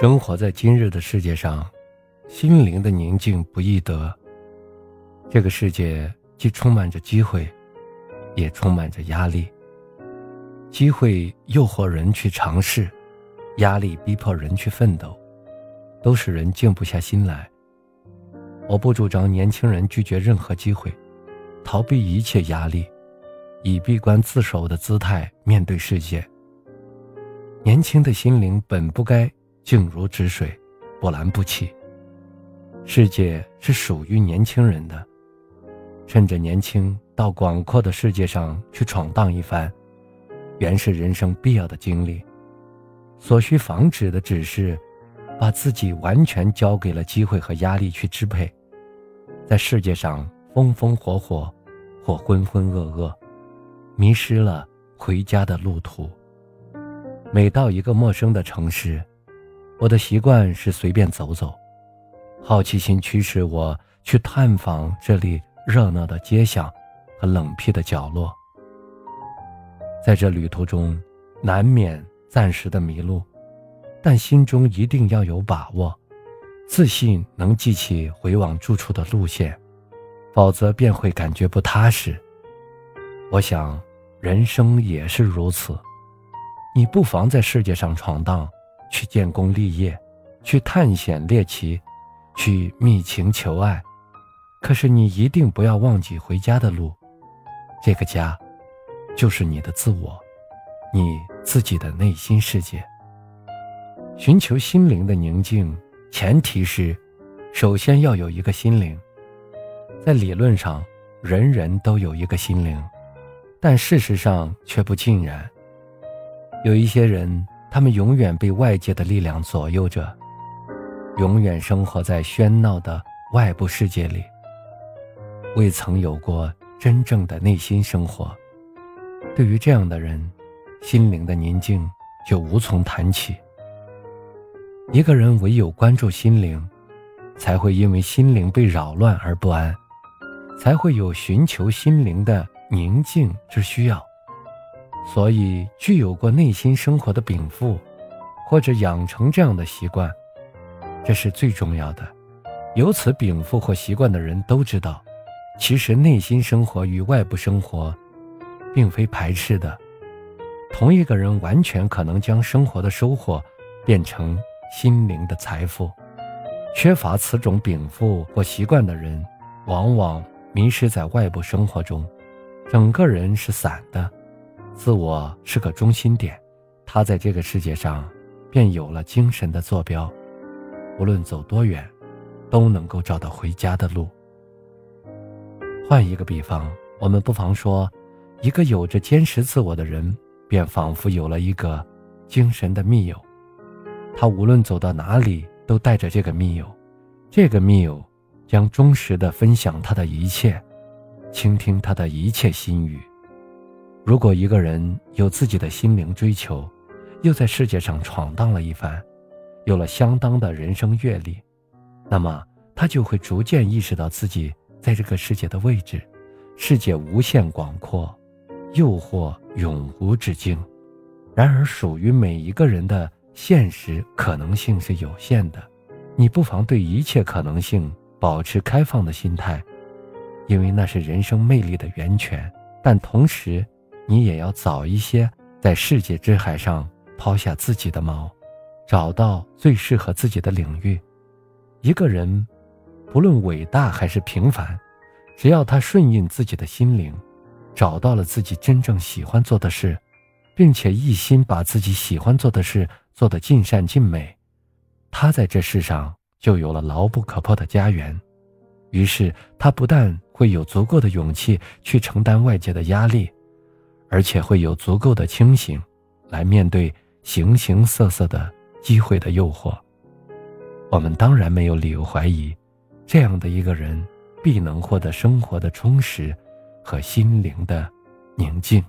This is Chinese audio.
生活在今日的世界上，心灵的宁静不易得。这个世界既充满着机会，也充满着压力。机会诱惑人去尝试，压力逼迫人去奋斗，都使人静不下心来。我不主张年轻人拒绝任何机会，逃避一切压力，以闭关自守的姿态面对世界。年轻的心灵本不该。静如止水，波澜不起。世界是属于年轻人的，趁着年轻，到广阔的世界上去闯荡一番，原是人生必要的经历。所需防止的只是，把自己完全交给了机会和压力去支配，在世界上风风火火，或浑浑噩噩，迷失了回家的路途。每到一个陌生的城市。我的习惯是随便走走，好奇心驱使我去探访这里热闹的街巷和冷僻的角落。在这旅途中，难免暂时的迷路，但心中一定要有把握，自信能记起回往住处的路线，否则便会感觉不踏实。我想，人生也是如此，你不妨在世界上闯荡。去建功立业，去探险猎奇，去觅情求爱，可是你一定不要忘记回家的路。这个家，就是你的自我，你自己的内心世界。寻求心灵的宁静，前提是，首先要有一个心灵。在理论上，人人都有一个心灵，但事实上却不尽然。有一些人。他们永远被外界的力量左右着，永远生活在喧闹的外部世界里，未曾有过真正的内心生活。对于这样的人，心灵的宁静就无从谈起。一个人唯有关注心灵，才会因为心灵被扰乱而不安，才会有寻求心灵的宁静之需要。所以，具有过内心生活的禀赋，或者养成这样的习惯，这是最重要的。有此禀赋或习惯的人都知道，其实内心生活与外部生活，并非排斥的。同一个人完全可能将生活的收获变成心灵的财富。缺乏此种禀赋或习惯的人，往往迷失在外部生活中，整个人是散的。自我是个中心点，他在这个世界上便有了精神的坐标，无论走多远，都能够找到回家的路。换一个比方，我们不妨说，一个有着坚实自我的人，便仿佛有了一个精神的密友，他无论走到哪里，都带着这个密友，这个密友将忠实的分享他的一切，倾听他的一切心语。如果一个人有自己的心灵追求，又在世界上闯荡了一番，有了相当的人生阅历，那么他就会逐渐意识到自己在这个世界的位置。世界无限广阔，诱惑永无止境。然而，属于每一个人的现实可能性是有限的。你不妨对一切可能性保持开放的心态，因为那是人生魅力的源泉。但同时，你也要早一些在世界之海上抛下自己的锚，找到最适合自己的领域。一个人，不论伟大还是平凡，只要他顺应自己的心灵，找到了自己真正喜欢做的事，并且一心把自己喜欢做的事做得尽善尽美，他在这世上就有了牢不可破的家园。于是，他不但会有足够的勇气去承担外界的压力。而且会有足够的清醒，来面对形形色色的机会的诱惑。我们当然没有理由怀疑，这样的一个人必能获得生活的充实和心灵的宁静。